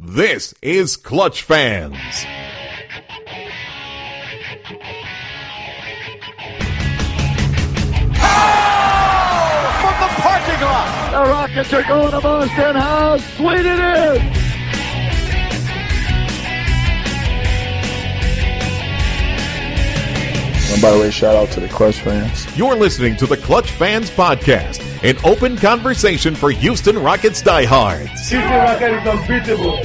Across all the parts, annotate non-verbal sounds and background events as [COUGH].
This is Clutch Fans. from the parking lot. The Rockets are going to Boston. How sweet it is! And by the way, shout out to the Clutch fans. You're listening to the Clutch Fans Podcast, an open conversation for Houston Rockets diehards. Houston Rocket is unbeatable.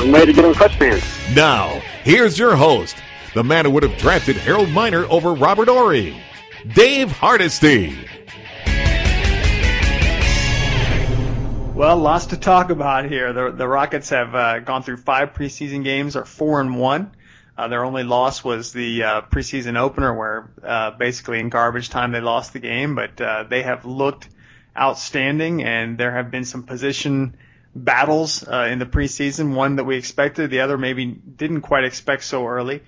I'm ready to get on Clutch Fans. Now, here's your host, the man who would have drafted Harold Miner over Robert Horry, Dave Hardesty. Well, lots to talk about here. The, the Rockets have uh, gone through five preseason games, are four and one. Uh, their only loss was the uh, preseason opener, where uh, basically in garbage time they lost the game. But uh, they have looked outstanding, and there have been some position battles uh, in the preseason. One that we expected, the other maybe didn't quite expect so early.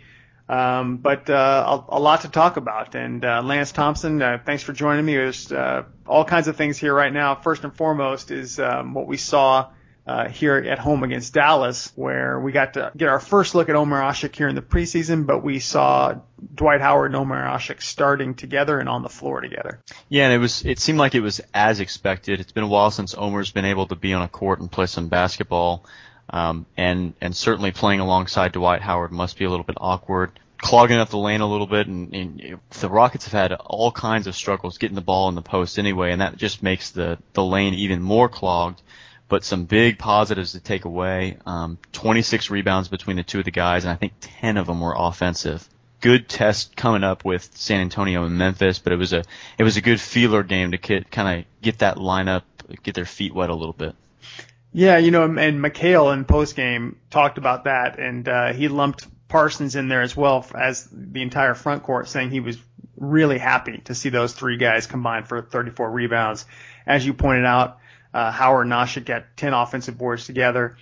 Um, but uh, a, a lot to talk about. And uh, Lance Thompson, uh, thanks for joining me. There's uh, all kinds of things here right now. First and foremost is um, what we saw uh, here at home against Dallas, where we got to get our first look at Omer Asik here in the preseason, but we saw Dwight Howard and Omer Asik starting together and on the floor together. Yeah, and it was it seemed like it was as expected. It's been a while since Omer's been able to be on a court and play some basketball. Um, and and certainly playing alongside Dwight Howard must be a little bit awkward, clogging up the lane a little bit. And, and the Rockets have had all kinds of struggles getting the ball in the post anyway, and that just makes the the lane even more clogged. But some big positives to take away: um, 26 rebounds between the two of the guys, and I think 10 of them were offensive. Good test coming up with San Antonio and Memphis, but it was a it was a good feeler game to kind of get that lineup, get their feet wet a little bit. Yeah, you know, and McHale in postgame talked about that, and uh, he lumped Parsons in there as well as the entire front court, saying he was really happy to see those three guys combined for 34 rebounds. As you pointed out, uh, Howard and Asik got 10 offensive boards together.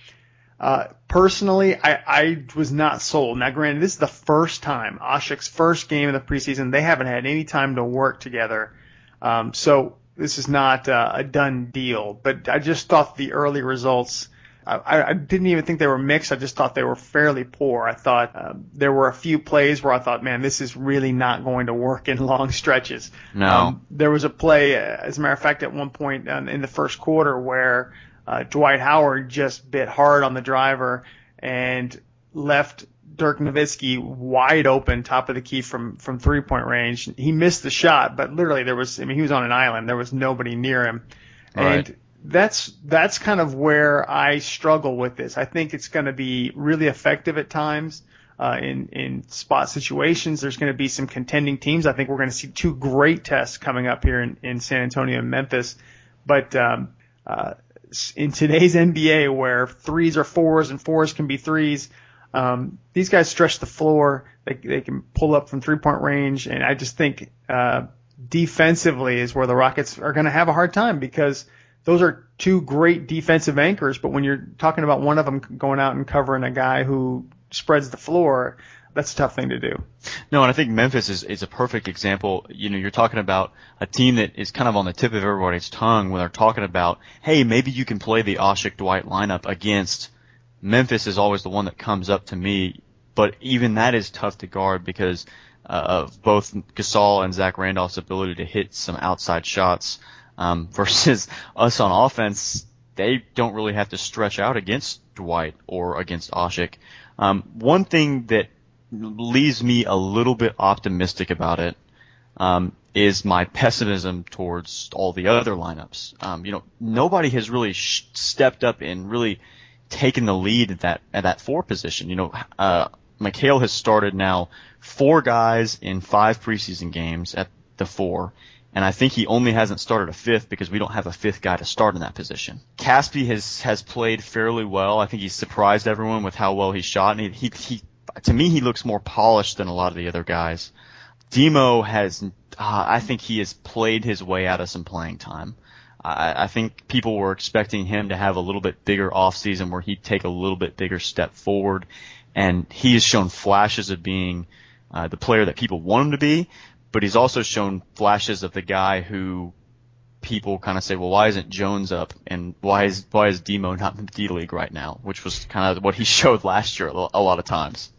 Uh, personally, I, I was not sold. Now, granted, this is the first time Asik's first game of the preseason. They haven't had any time to work together, um, so this is not uh, a done deal. But I just thought the early results. I, I didn't even think they were mixed. I just thought they were fairly poor. I thought uh, there were a few plays where I thought, man, this is really not going to work in long stretches. No. Um, there was a play, uh, as a matter of fact, at one point um, in the first quarter where uh, Dwight Howard just bit hard on the driver and left Dirk Nowitzki wide open, top of the key from from three point range. He missed the shot, but literally there was, I mean, he was on an island. There was nobody near him, Right. and that's that's kind of where I struggle with this. I think it's going to be really effective at times. Uh, in in spot situations, there's going to be some contending teams. I think we're going to see two great tests coming up here in, in San Antonio and Memphis. But um, uh, in today's NBA, where threes are fours and fours can be threes, um, these guys stretch the floor. They they can pull up from three point range, and I just think uh, defensively is where the Rockets are going to have a hard time because those are two great defensive anchors. But when you're talking about one of them going out and covering a guy who spreads the floor, that's a tough thing to do. No, and I think Memphis is, is a perfect example. You know, you're talking about a team that is kind of on the tip of everybody's tongue when they're talking about, hey, maybe you can play the Asik Dwight lineup against Memphis is always the one that comes up to me, but even that is tough to guard because uh, of both Gasol and Zach Randolph's ability to hit some outside shots um, [LAUGHS] versus us on offense. They don't really have to stretch out against Dwight or against Asik. Um, one thing that leaves me a little bit optimistic about it um, is my pessimism towards all the other lineups. Um, you know, nobody has really sh- stepped up and really taken the lead at that at that four position. You know, uh, McHale has started now four guys in five preseason games at the four. And I think he only hasn't started a fifth because we don't have a fifth guy to start in that position. Casspi has has played fairly well. I think he's surprised everyone with how well he shot, and he, he, he to me he looks more polished than a lot of the other guys. Demo has, uh, I think he has played his way out of some playing time. I, I think people were expecting him to have a little bit bigger offseason where he'd take a little bit bigger step forward, and he has shown flashes of being uh, the player that people want him to be. but he's also shown flashes of the guy who people kind of say, well, why isn't Jones up and why is why is Demo not in the D League right now? Which was kind of what he [LAUGHS] showed last year a lot of times.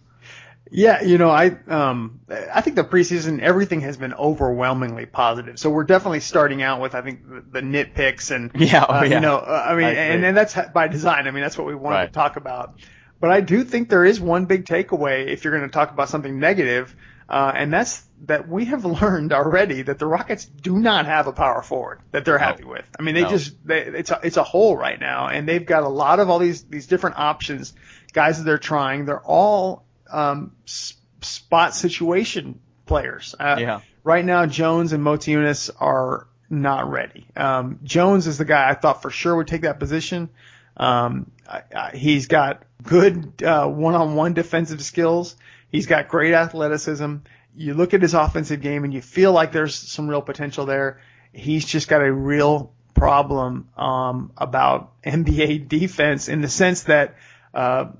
Yeah, you know, I um I think the preseason everything has been overwhelmingly positive. So we're definitely starting out with I think the, the nitpicks and [LAUGHS] yeah, oh, uh, yeah. you know, uh, I mean, I and and that's by design. I mean, that's what we wanted Right. to talk about. But I do think there is one big takeaway if you're going to talk about something negative, uh, and that's that we have [LAUGHS] learned already that the Rockets do not have a power forward that they're happy with. I mean, they No. just they, it's a, it's a hole right now, and they've got a lot of all these these different options, guys that they're trying. They're all um, s- spot situation players. Uh, Yeah. Right now, Jones and Motiejunas are not ready. Um, Jones is the guy I thought for sure would take that position. Um, I, I, he's got good uh, one-on-one defensive skills. He's got great athleticism. You look at his offensive game and you feel like there's some real potential there. He's just got a real problem um, about NBA defense in the sense that uh,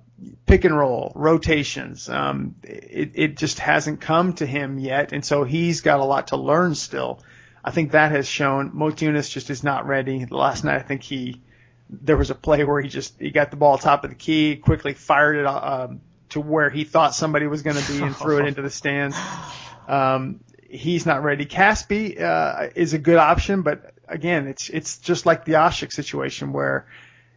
pick and roll, rotations. Um, it, it just hasn't come to him yet, and so he's got a lot to learn still. I think that has shown Motiejunas just is not ready. Last night, I think he there was a play where he just he got the ball top of the key, quickly fired it um, to where he thought somebody was going to be, and threw it into the stands. Um, he's not ready. Casspi uh, is a good option, but again, it's it's just like the Asik situation where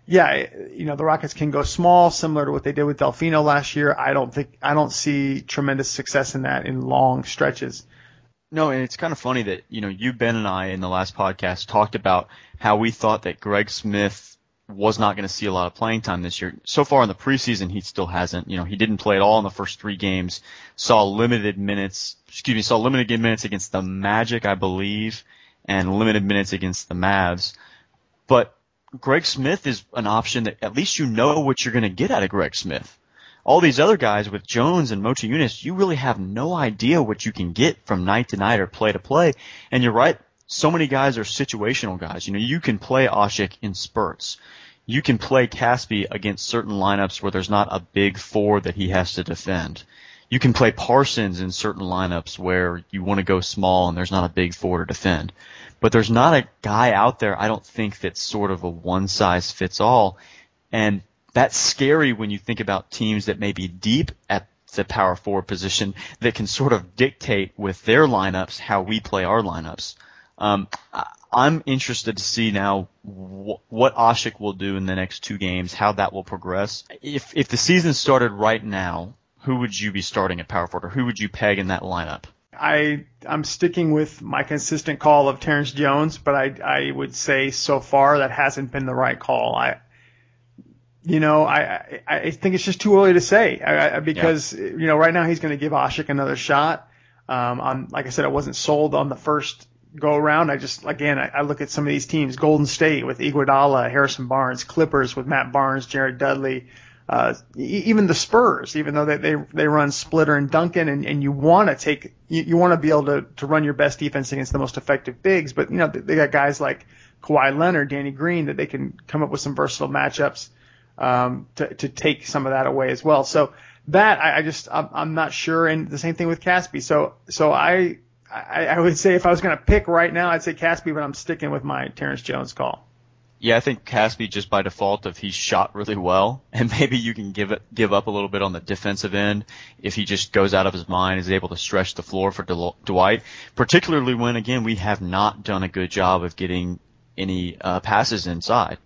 yeah, you know, the Rockets can go small, similar to what they did with Delfino last year. I don't think, I don't see tremendous success in that in long stretches. No, and it's kind of funny that, you know, you, Ben, and I in the last podcast talked about how we thought that Greg Smith was not going to see a lot of playing time this year. So far in the preseason, he still hasn't. You know, he didn't play at all in the first three games, saw limited minutes, excuse me, saw limited game minutes against the Magic, I believe, and limited minutes against the Mavs. But Greg Smith is an option that at least you know what you're going to get out of Greg Smith. All these other guys with Jones and Yunis, you really have no idea what you can get from night to night or play to play. And you're right, so many guys are situational guys. You know, you can play Asik in spurts. You can play Casspi against certain lineups where there's not a big four that he has to defend. You can play Parsons in certain lineups where you want to go small and there's not a big four to defend. But there's not a guy out there, I don't think, that's sort of a one size fits all. And that's scary when you think about teams that may be deep at the power forward position that can sort of dictate with their lineups how we play our lineups. Um, I'm interested to see now wh- what Asik will do in the next two games, how that will progress. If if the season started right now, who would you be starting at power forward, or who would you peg in that lineup? I, I'm sticking with my consistent call of Terrence Jones, but I, I would say so far that hasn't been the right call. I, you know, I, I, I think it's just too early to say I, I, because, you know, right now he's going to give Asik another shot. Um, I'm, like I said, I wasn't sold on the first go around. I just, again, I, I look at some of these teams, Golden State with Iguodala, Harrison Barnes, Clippers with Matt Barnes, Jared Dudley, uh, even the Spurs, even though they, they, they run Splitter and Duncan and, and you want to take, you, you want to be able to, to run your best defense against the most effective bigs, but you know, they, they got guys like Kawhi Leonard, Danny Green that they can come up with some versatile matchups, um, to, to take some of that away as well. So that I, I just, I'm, I'm not sure. And the same thing with Casspi. So, so I, I, I would say if I was going to pick right now, I'd say Casspi, but I'm sticking with my Terrence Jones call. Yeah, I think Casspi just by default if he's shot really well, [LAUGHS] and maybe you can give it give up a little bit on the defensive end if he just goes out of his mind, is able to stretch the floor for Dwight, particularly when again we have not done a good job of getting any uh, passes inside.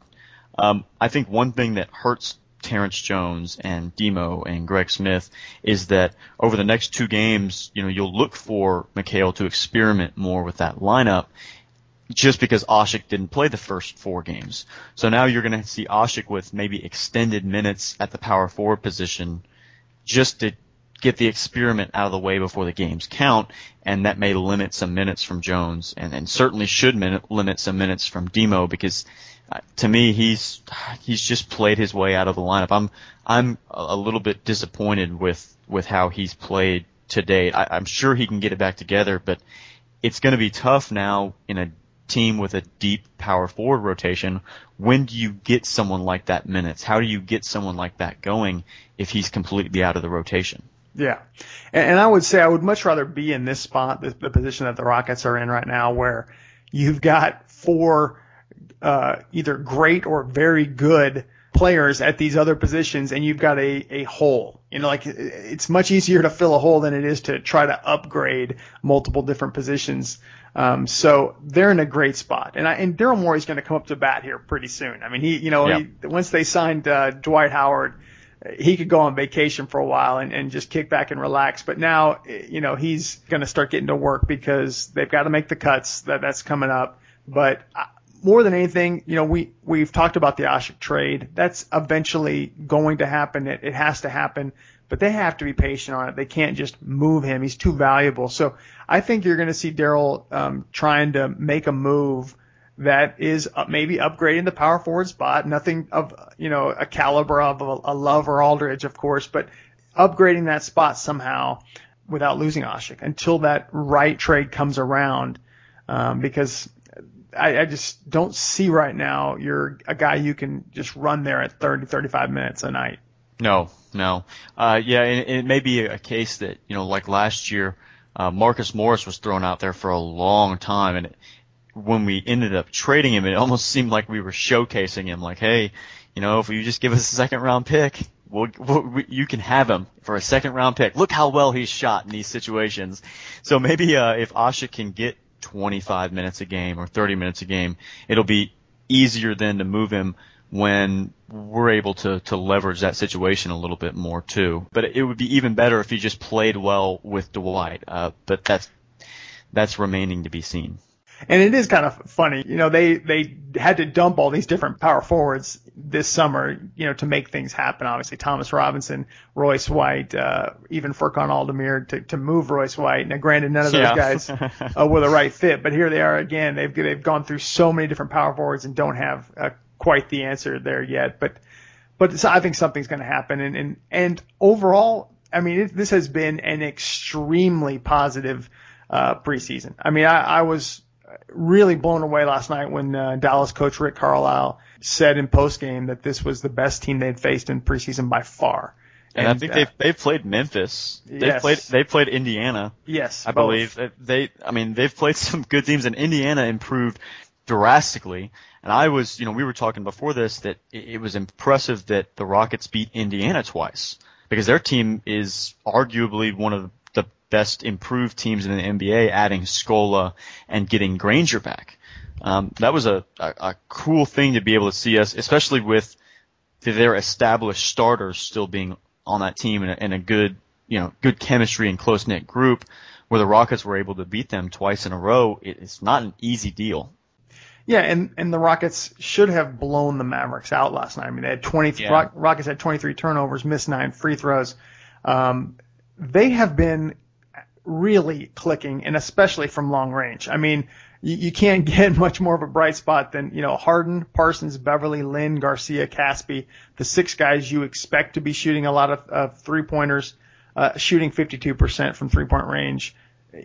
Um, I think one thing that hurts Terrence Jones and Demo and Greg Smith is that over the next two games, you know, you'll look for McHale to experiment more with that lineup just because Asik didn't play the first four games. So now you're going to see Asik with maybe extended minutes at the power forward position just to get the experiment out of the way before the games count, and that may limit some minutes from Jones, and, and certainly should limit some minutes from Demo because uh, to me he's he's just played his way out of the lineup. I'm I'm a little bit disappointed with with how he's played to date. I, I'm sure he can get it back together, but it's going to be tough now in a team with a deep power forward rotation. When do you get someone like that minutes? How do you get someone like that going if he's completely out of the rotation? Yeah, and, and I would say I would much rather be in this spot, the, the position that the Rockets are in right now, where you've got four uh, either great or very good players at these other positions and you've got a, a hole. You know, like it's much easier to fill a hole than it is to try to upgrade multiple different positions. Um, so they're in a great spot. And I, and Daryl Morey's going to come up to bat here pretty soon. I mean, he, you know, he, once they signed, uh, Dwight Howard, he could go on vacation for a while and, and just kick back and relax. But now, you know, he's going to start getting to work because they've got to make the cuts that that's coming up. But more than anything, you know, we, we've talked about the Asik trade. That's eventually going to happen. It, it has to happen, but they have to be patient on it. They can't just move him. He's too valuable. So I think you're going to see Daryl, um, trying to make a move that is uh, maybe upgrading the power forward spot. Nothing of, you know, a caliber of a, a Love or Aldridge, of course, but upgrading that spot somehow without losing Asik until that right trade comes around. Um, because I, I just don't see right now you're a guy you can just run there at 30, 35 minutes a night. No, no. Uh, yeah, it, it may be a case that, you know, like last year, uh, Marcus Morris was thrown out there for a long time and when we ended up trading him, it almost [LAUGHS] seemed like we were showcasing him like, hey, you know, if you just give us a second round pick, we'll, we'll, you can have him for a second round pick. Look how well he's shot in these situations. So maybe, uh, if Asik can get 25 minutes a game or 30 minutes a game, it'll be easier then to move him when we're able to, to leverage that situation a little bit more too. But it would be even better if he just played well with Dwight. Uh, but that's, that's remaining to be seen. And it is kind of funny, you know, they, they had to dump all these different power forwards this summer, you know, to make things happen. Obviously, Thomas Robinson, Royce White, uh, even Furkan Aldemir to, to move Royce White. Now, granted, none of those Yeah. guys [LAUGHS] uh, were the right fit, but here they are again. They've, they've gone through so many different power forwards and don't have uh, quite the answer there yet. But, but so I think something's going to happen. And, and, and overall, I mean, it, this has been an extremely positive, uh, preseason. I mean, I, I was, really blown away last night when uh, Dallas coach Rick Carlisle said in postgame that this was the best team they'd faced in preseason by far. And, I think uh, they've they've played Memphis. They've Yes. played they played Indiana. yes, I both. believe they. I mean, they've played [LAUGHS] some good teams, and Indiana improved drastically. And I was, you know, we were talking before this that it, it was impressive that the Rockets beat Indiana twice because their team is arguably one of the best improved teams in the NBA, adding Scola and getting Granger back. Um, that was a, a, a cool thing to be able to see us, especially with their established starters still being on that team and a, and a good, you know, good chemistry and close knit group where the Rockets were able to beat them twice in a row. It, it's not an easy deal. Yeah, and and the Rockets should have blown the Mavericks out last night. I mean, they had 20. Yeah. Rock, Rockets had 23 turnovers, missed nine free throws. Um, they have been really clicking, and especially from long range. I mean, you, you can't [LAUGHS] get much more of a bright spot than you know Harden, Parsons, Beverley, Lin, Garcia, Casspi, the six guys you expect to be shooting a lot of, of three pointers, uh, shooting 52% from three point range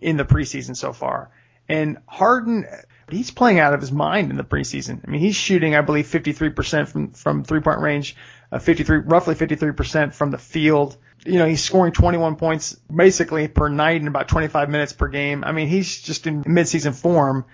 in the preseason so far. And Harden, he's playing out of his mind in the preseason. I mean, he's shooting, I believe, 53% from, from three point range, uh, 53, roughly 53% from the field. You know, he's scoring 21 points basically per night in about 25 minutes per game. I mean, he's just in midseason form,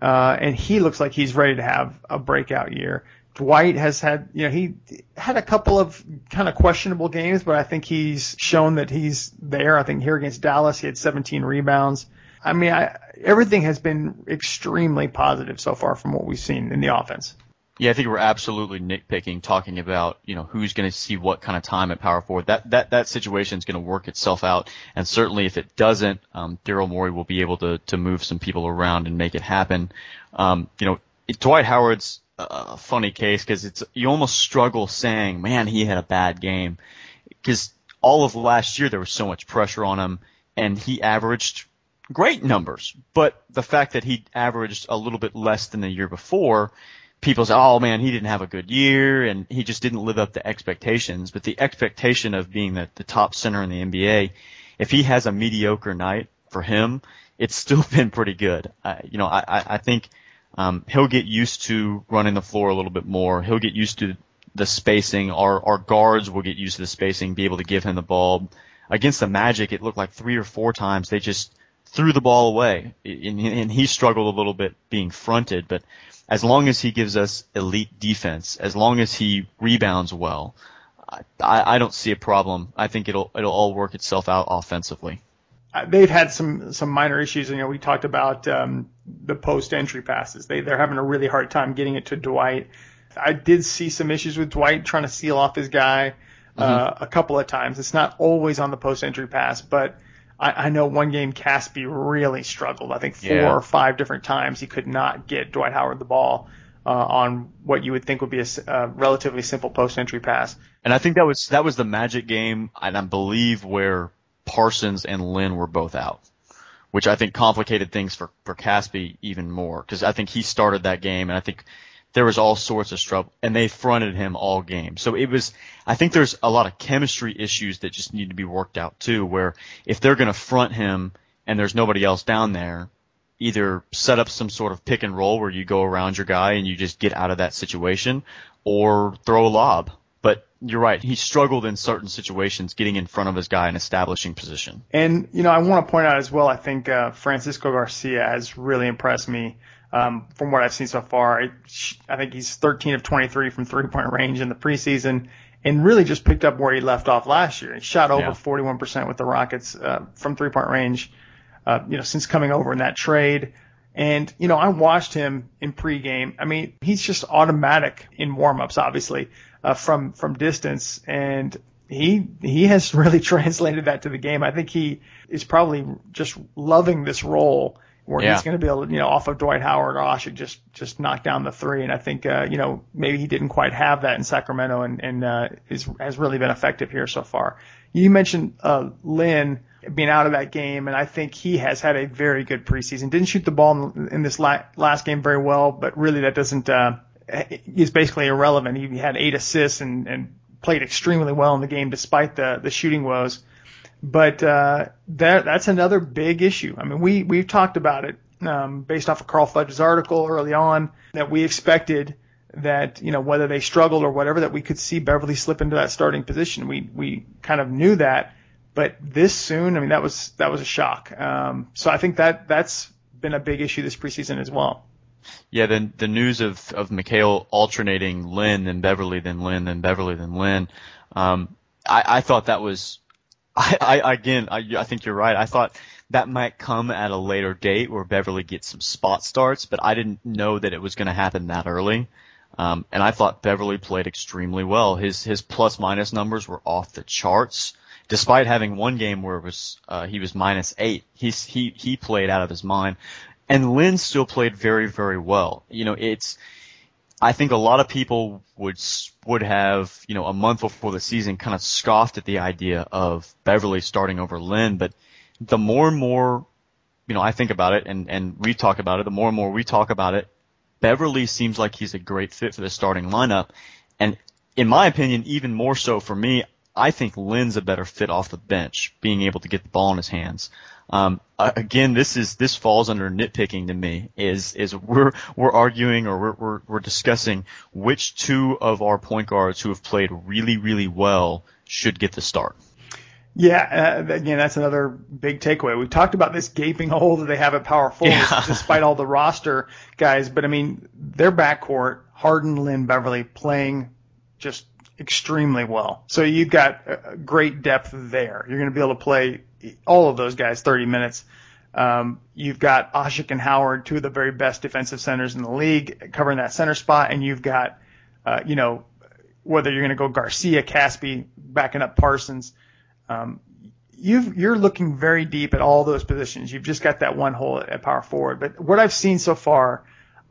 uh, and he looks like he's ready to have a breakout year. Dwight has had, you know, he had a couple of kind of questionable games, but I think he's shown that he's there. I think here against Dallas, he had 17 rebounds. I mean, I, everything has been extremely positive so far from what we've seen in the offense. Yeah, I think we're absolutely nitpicking talking about, you know, who's going to see what kind of time at power forward. That, that, that situation is going to work itself out. And certainly if it doesn't, um, Daryl Morey will be able to, to move some people around and make it happen. Um, you know, Dwight Howard's a a funny case because it's, you almost struggle saying, man, he had a bad game. Because all of last year there was so much pressure on him and he averaged great numbers. But the fact that he averaged a little bit less than the year before, people say, oh man, he didn't have a good year and he just didn't live up to expectations. But the expectation of being the, the top center in the NBA, if he has a mediocre night for him, it's still [LAUGHS] been pretty good. Uh, you know, I, I, I think um, he'll get used to running the floor a little bit more. He'll get used to the spacing. Our our guards will get used to the spacing, be able to give him the ball against the Magic, it looked like three or four times they just threw the ball away, and, and he struggled a little bit being fronted. But as long as he gives us elite defense, as long as he rebounds well, I, I don't see a problem. I think it'll it'll all work itself out offensively. Uh, they've had some some minor issues. You know, we talked about um, the post entry passes. They they're having a really hard time getting it to Dwight. I did see some issues with Dwight trying to seal off his guy uh, mm-hmm. a couple of times. It's not always on the post entry pass, but I, I know one game Casspi really struggled. I think four yeah. or five different times he could not get Dwight Howard the ball. Uh, on what you would think would be a, a relatively simple post entry pass. And I think that was that was the Magic game, and I believe where Parsons and Lin were both out, which I think complicated things for for Casspi even more because I think he started that game, and I think there was all sorts of trouble, and they fronted him all game. So it was, I think there's a lot of chemistry issues that just need to be worked out too, where if they're going to front him and there's nobody else down there, either set up some sort of pick and roll where you go around your guy and you just get out of that situation, or throw a lob. But you're right, he struggled in certain situations getting in front of his guy and establishing position. And you know, I want to point out as well, I think uh, Francisco Garcia has really impressed me um, from what I've seen so far, I, I think he's 13 of 23 from three point range in the preseason and really just picked up where he left off last year. He shot over yeah. 41% with the Rockets uh, from three point range, uh, you know, since coming over in that trade. And, you know, I watched him in pregame. I mean, he's just automatic in warmups, obviously, uh, from, from distance. And he, he has [LAUGHS] really translated that to the game. I think he is probably just loving this role where yeah. he's going to be able, to, you know, off of Dwight Howard or Asik just just knock down the three. And I think, uh, you know, maybe he didn't quite have that in Sacramento, and and uh, is has really been effective here so far. You mentioned uh, Lin being out of that game, and I think he has had a very good preseason. Didn't shoot the ball in, in this la- last game very well, but really that doesn't uh, is basically irrelevant. He had eight assists and and played extremely well in the game despite the the shooting woes. But uh, that that's another big issue. I mean, we we've talked about it um, based off of Carl Fudge's article early on that we expected that you know whether they struggled or whatever that we could see Beverley slip into that starting position. We we kind of knew that, but this soon, I mean, that was that was a shock. Um, so I think that that's been a big issue this preseason as well. Yeah, the the news of of McHale alternating Lin then Beverley then Lin then Beverley then Lin. Um, I, I thought that was I, I again, I, I think you're right. I thought that might come at a later date where Beverley gets some spot starts, but I didn't know that it was going to happen that early. Um, and I thought Beverley played extremely well. His his plus minus numbers were off the charts, despite having one game where it was uh, he was minus eight. He's he he played out of his mind, and Lin still played very very well. You know, it's I think a lot of people would would have, you know, a month before the season kind of scoffed at the idea of Beverley starting over Lin, but the more and more, you know, I think about it and, and we talk about it, the more and more we talk about it, Beverley seems like he's a great fit for the starting lineup. And in my opinion, even more so for me, I think Lin's a better fit off the bench, being able to get the ball in his hands. Um, again, this is this falls under nitpicking to me. Is is we're we're arguing or we're, we're we're discussing which two of our point guards who have played really really well should get the start. Yeah, uh, again, that's another big takeaway. We've talked about this gaping hole that they have at power forward, yeah. [LAUGHS] despite all the roster guys. But I mean, their backcourt, Harden, Lin, Beverley, playing just extremely well. So you've got great depth there. You're going to be able to play all of those guys 30 minutes. Um, you've got Asik and Howard, two of the very best defensive centers in the league, covering that center spot, and you've got, uh, you know, whether you're going to go Garcia, Casspi, backing up Parsons. Um, you've, you're looking very deep at all those positions. You've just got that one hole at, at power forward. But what I've seen so far,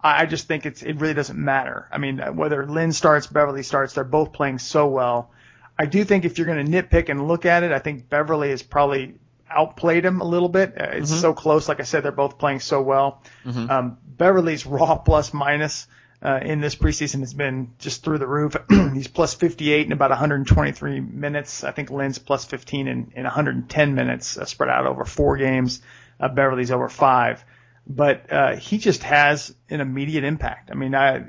I just think it's it really doesn't matter. I mean, whether Lin starts, Beverley starts, they're both playing so well. I do think if you're going to nitpick and look at it, I think Beverley is probably outplayed him a little bit. Uh, it's mm-hmm. so close. Like I said, they're both playing so well. Mm-hmm. Um, Beverley's raw [LAUGHS] plus minus uh, in this preseason has been just through the roof. [CLEARS THROAT] He's plus 58 in about 123 minutes. I think Lin's plus 15 in, in 110 minutes, uh, spread out over four games. Uh, Beverley's over five. But uh, he just has an immediate impact. I mean, I,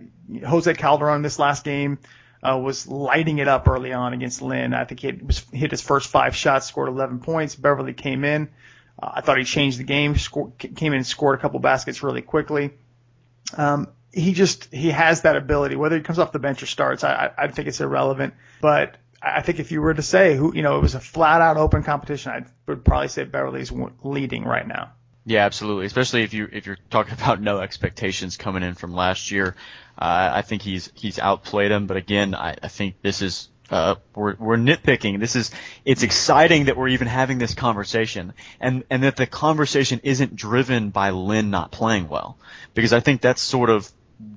Jose Calderon this last game uh, was lighting it up early on against Lin. I think he had, was, hit his first five shots, scored 11 points. Beverley came in. Uh, I thought he changed the game, scored, came in and scored a couple baskets really quickly. Um, he just he has that ability. Whether he comes off the bench or starts, I, I think it's irrelevant. But I think if you were to say who, you know, it was a flat out open competition, I would probably say Beverley's leading right now. Yeah, absolutely. Especially if you if you're talking [LAUGHS] about no expectations coming in from last year, uh, I think he's he's outplayed him. But again, I, I think this is uh, we're we're nitpicking. This is it's exciting that we're even having this conversation, and and that the conversation isn't driven by Lin not playing well, because I think that's sort of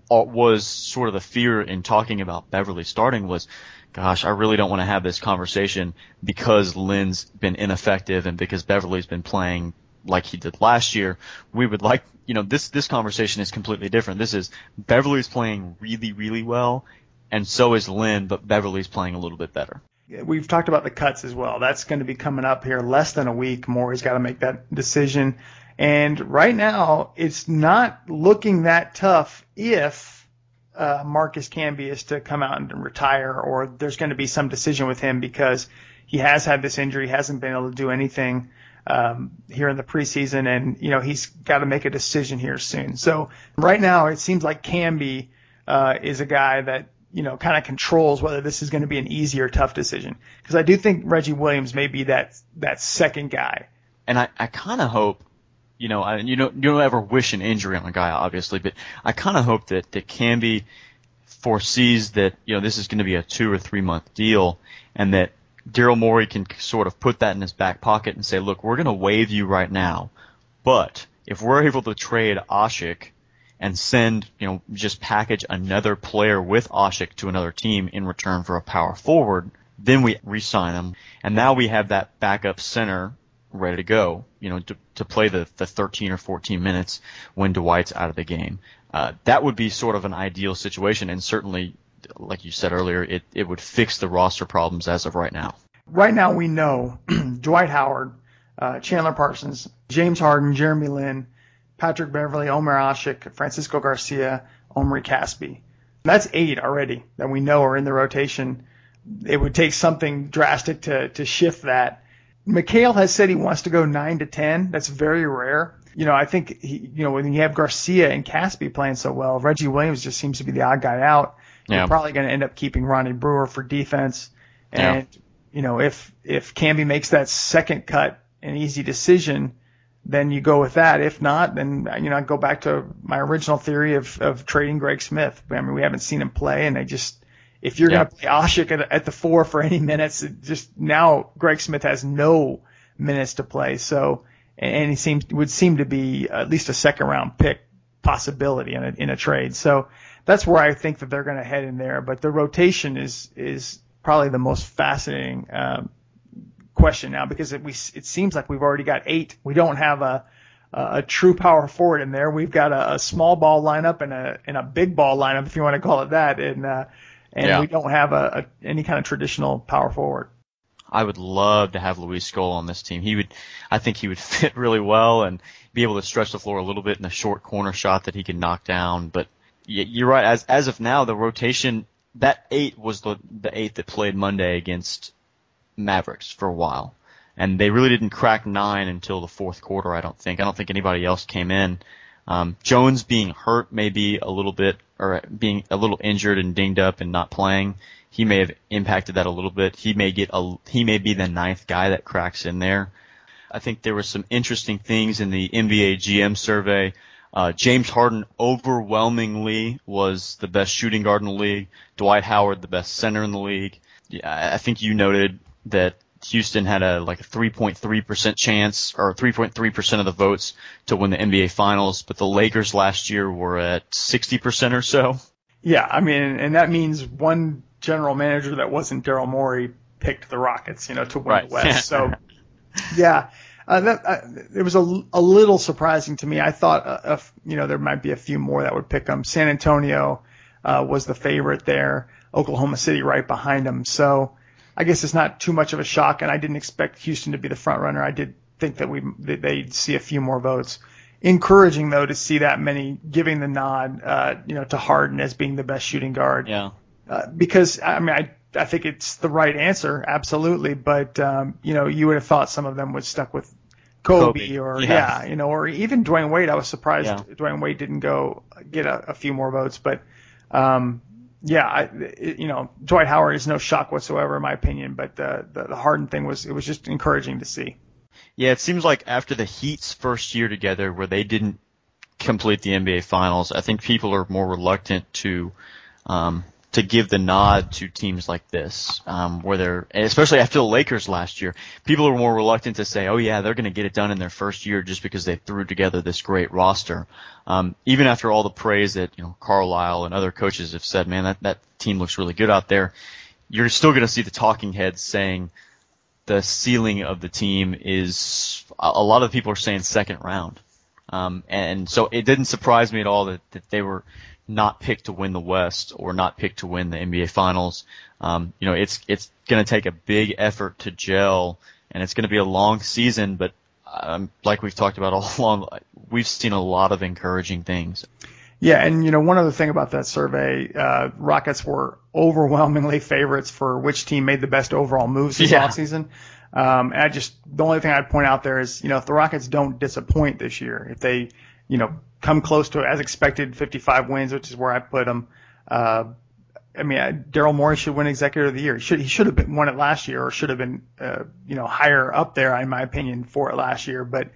uh, was sort of the fear in talking about Beverley starting was gosh, I really don't want to have this conversation because Lin's been ineffective and because Beverley's been playing like he did last year. We would like, you know, this, this conversation is completely different. This is Beverley's playing really, really well and so is Lin, but Beverley's playing a little bit better. We've talked about the cuts as well. That's going to be coming up here less than a week. Morey's got to make that decision. And right now, it's not looking that tough if uh, Marcus Camby is to come out and retire, or there's going to be some decision with him because he has had this injury, hasn't been able to do anything um, here in the preseason, and you know he's got to make a decision here soon. So right now, it seems like Camby uh, is a guy that you know kind of controls whether this is going to be an easy or tough decision. Because I do think Reggie Williams may be that that second guy. And I, I kind of hope you know, I, you don't you don't ever wish an injury on a guy, obviously, but I kind of hope that that Camby foresees that you know this is going to be a two or three month deal, and that Daryl Morey can sort of put that in his back pocket and say, look, we're going to waive you right now, but if we're able to trade Asik and send, you know, just package another player with Asik to another team in return for a power forward, then we re-sign him, and now we have that backup center ready to go, you know, to, to play the, the 13 or 14 minutes when Dwight's out of the game. Uh, that would be sort of an ideal situation, and certainly, like you said earlier, it, it would fix the roster problems as of right now. Right now, we know [CLEARS THROAT] Dwight Howard, uh, Chandler Parsons, James Harden, Jeremy Lin, Patrick Beverley, Omer Asik, Francisco Garcia, Omri Casspi. That's eight already that we know are in the rotation. It would take something drastic to, to shift that. McHale has said he wants to go nine to ten. That's very rare. You know, I think he, you know, when you have Garcia and Casspi playing so well, Reggie Williams just seems to be the odd guy out. Yeah. You're probably going to end up keeping Ronnie Brewer for defense. And, yeah. you know, if, if Camby makes that second cut an easy decision, then you go with that. If not, then, you know, I go back to my original theory of, of trading Greg Smith. I mean, we haven't seen him play and they just, if you're yeah. going to play Asik at, at, the four for any minutes, just now Greg Smith has no minutes to play. So, and he seems would seem to be at least a second round pick possibility in a, in a trade. So that's where I think that they're going to head in there. But the rotation is is probably the most fascinating um, question now because it, we it seems like we've already got eight. We don't have a a true power forward in there. We've got a, a small ball lineup and a and a big ball lineup, if you want to call it that. And uh, and yeah. we don't have a, a, any kind of traditional power forward. I would love to have Luis Scola on this team. He would, I think he would [LAUGHS] fit really well and be able to stretch the floor a little bit in a short corner shot that he can knock down. But you're right. As as of now, the rotation that eight was the the eight that played Monday against Mavericks for a while, and they really didn't crack nine until the fourth quarter. I don't think. I don't think anybody else came in. Um, Jones being hurt maybe a little bit, or being a little injured and dinged up and not playing. He may have impacted that a little bit. He may get a, he may be the ninth guy that cracks in there. I think there were some interesting things in the NBA GM survey. Uh, James Harden overwhelmingly was the best shooting guard in the league. Dwight Howard the best center in the league. Yeah, I think you noted that Houston had a like a 3.3% chance or 3.3% of the votes to win the NBA finals, but the Lakers last year were at 60% or so. Yeah, I mean, and that means one general manager that wasn't Daryl Morey picked the Rockets, you know, to win right. the West. So, [LAUGHS] yeah, uh, that uh, it was a, a little surprising to me. I thought, uh, if, you know, there might be a few more that would pick them. San Antonio uh, was the favorite there. Oklahoma City right behind them. So I guess it's not too much of a shock, and I didn't expect Houston to be the front runner. I did think that we that they'd see a few more votes. Encouraging though to see that many giving the nod, uh, you know, to Harden as being the best shooting guard. Yeah. uh, because I mean I I think it's the right answer, absolutely. But um, you know, you would have thought some of them would stuck with Kobe, Kobe. or Yeah. yeah. you know, or even Dwyane Wade. I was surprised Yeah. Dwyane Wade didn't go get a, a few more votes, but um, yeah, I, it, you know, Dwight Howard is no shock whatsoever in my opinion. But the, the the Harden thing was it was just encouraging to see. Yeah, it seems like after the Heat's first year together, where they didn't complete the NBA Finals, I think people are more reluctant to um, to give the nod to teams like this, um, where they're especially after the Lakers last year, people are more reluctant to say, "Oh yeah, they're going to get it done in their first year just because they threw together this great roster." Um, even after all the praise that you know Carlisle and other coaches have said, "Man, that that team looks really good out there," you're still going to see the talking heads saying the ceiling of the team is a lot of people are saying second round. Um, and so it didn't surprise me at all that, that they were not picked to win the West or not picked to win the NBA Finals. Um, you know, it's it's going to take a big effort to gel, and it's going to be a long season. But um, like we've talked about [LAUGHS] all along, we've seen a lot of encouraging things. Yeah, and you know one other thing about that survey, uh, Rockets were overwhelmingly favorites for which team made the best overall moves this Yeah. offseason. Um, and I just the only thing I'd point out there is you know if the Rockets don't disappoint this year, if they you know come close to as expected 55 wins, which is where I put them. Uh, I mean, Daryl Morey should win Executive of the Year. He should he should have been won it last year, or should have been uh, you know higher up there in my opinion for it last year. But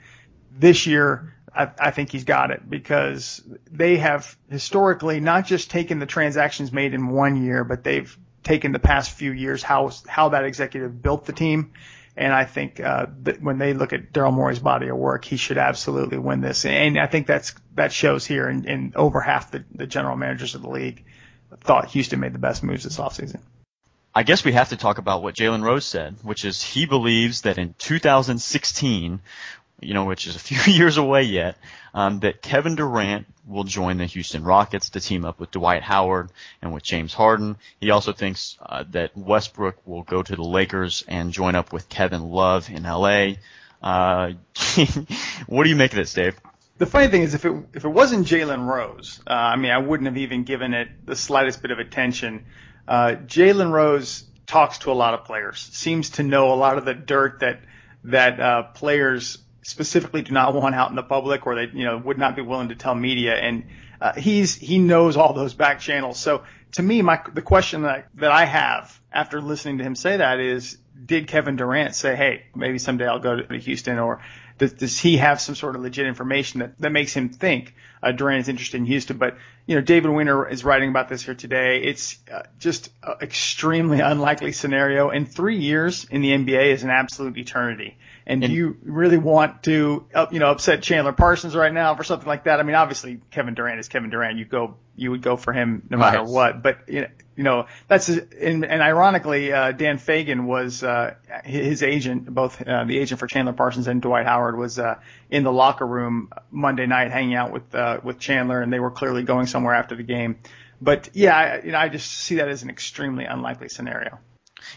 this year, I, I think he's got it because they have historically not just taken the transactions made in one year, but they've taken the past few years how how that executive built the team. And I think uh, when they look at Daryl Morey's body of work, he should absolutely win this. And I think that's that shows here. And, and over half the, the general managers of the league thought Houston made the best moves this offseason. I guess we have to talk about what Jalen Rose said, which is he believes that in 2016, you know, which is a [LAUGHS] few years away yet, um, that Kevin Durant will join the Houston Rockets to team up with Dwight Howard and with James Harden. He also thinks uh, that Westbrook will go to the Lakers and join up with Kevin Love in LA. Uh, [LAUGHS] what do you make of this, Dave? The funny thing is, if it if it wasn't Jalen Rose, uh, I mean, I wouldn't have even given it the slightest bit of attention. Uh, Jalen Rose talks to a lot of players, seems to know a lot of the dirt that that uh, players specifically do not want out in the public, or they you know would not be willing to tell media, and uh, he's he knows all those back channels. So to me, my the question that that I have after listening to him say that is, did Kevin Durant say, hey, maybe someday I'll go to Houston, or does, does he have some sort of legit information that, that makes him think uh, Durant is interested in Houston? But you know, David Weiner is writing about this here today. It's uh, just an extremely unlikely scenario. And three years in the NBA is an absolute eternity. And, do you really want to, you know, upset Chandler Parsons right now for something like that? I mean, obviously Kevin Durant is Kevin Durant. You go, you would go for him no matter Right. what. But you know, you know that's and, and ironically, uh, Dan Fegan was uh, his agent, both uh, the agent for Chandler Parsons and Dwight Howard was uh, in the locker room Monday night hanging out with uh, with Chandler, and they were clearly going somewhere after the game. But yeah, I, you know, I just see that as an extremely unlikely scenario.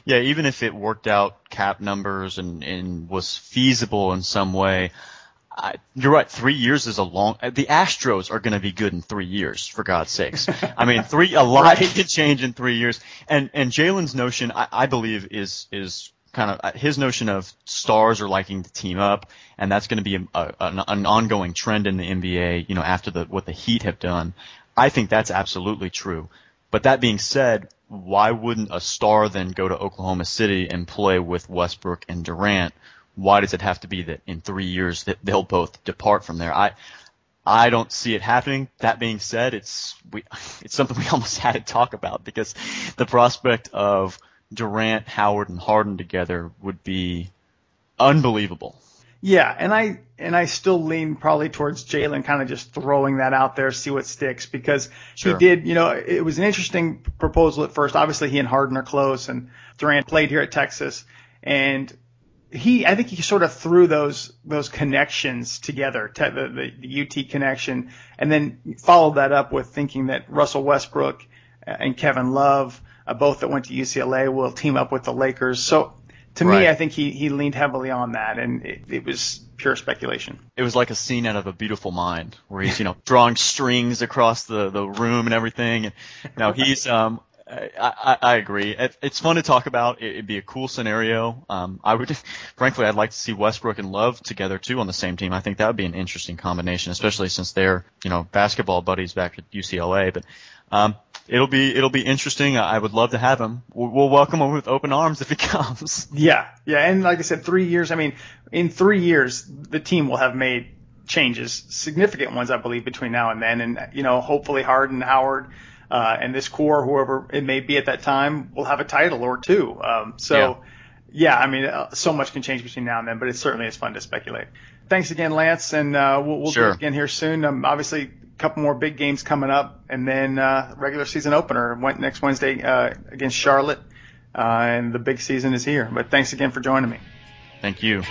Yeah, even if it worked out cap numbers and, and was feasible in some way, I, you're right. Three years is a long. The Astros are going to be good in three years, for God's sakes. [LAUGHS] I mean, three a lot can change in three years. And and Jalen's notion, I, I believe, is is kind of uh, his notion of stars are liking to team up, and that's going to be a, a, an, an ongoing trend in the NBA. You know, after the what the Heat have done, I think that's absolutely true. But that being said, why wouldn't a star then go to Oklahoma City and play with Westbrook and Durant? Why does it have to be that in three years that they'll both depart from there? I I don't see it happening. That being said, it's we it's something [LAUGHS] we almost had to talk about because the prospect of Durant, Howard, and Harden together would be unbelievable. Yeah, and I and I still lean probably towards Jalen kind of just throwing that out there, see what sticks because Sure. he did. You know, it was an interesting proposal at first. Obviously, he and Harden are close, and Durant played here at Texas, and he I think he sort of threw those those connections together, te- the, the the UT connection, and then followed that up with thinking that Russell Westbrook and Kevin Love, uh, both that went to UCLA, will team up with the Lakers. So. To Right. me, I think he, he leaned heavily on that, and it, it was pure speculation. It was like a scene out of a beautiful mind where he's, you know, [LAUGHS] drawing strings across the, the room and everything. And now he's, [LAUGHS] um, I, I, I agree. It, it's fun to talk about. It, would be a cool scenario. Um, I would, [LAUGHS] frankly, I'd like to see Westbrook and Love together too on the same team. I think that would be an interesting combination, especially since they're, you know, basketball buddies back at UCLA. But, um, it'll be, it'll be interesting. I would love to have him. We'll, we'll welcome him with open arms if he [LAUGHS] comes. Yeah. Yeah. And like I said, three years, I mean, in three years, the team will have made changes, significant ones, I believe, between now and then. And, you know, hopefully Harden, Howard, uh, and this core, whoever it may be at that time, will have a title or two. Um, so, yeah. yeah, I mean, uh, so much can change between now and then, but it certainly is fun to speculate. Thanks again, Lance, and uh, we'll, we'll sure. do it again here soon. Um, obviously, couple more big games coming up, and then uh, regular season opener went next Wednesday uh, against Charlotte, uh, and the big season is here. But thanks again for joining me. Thank you.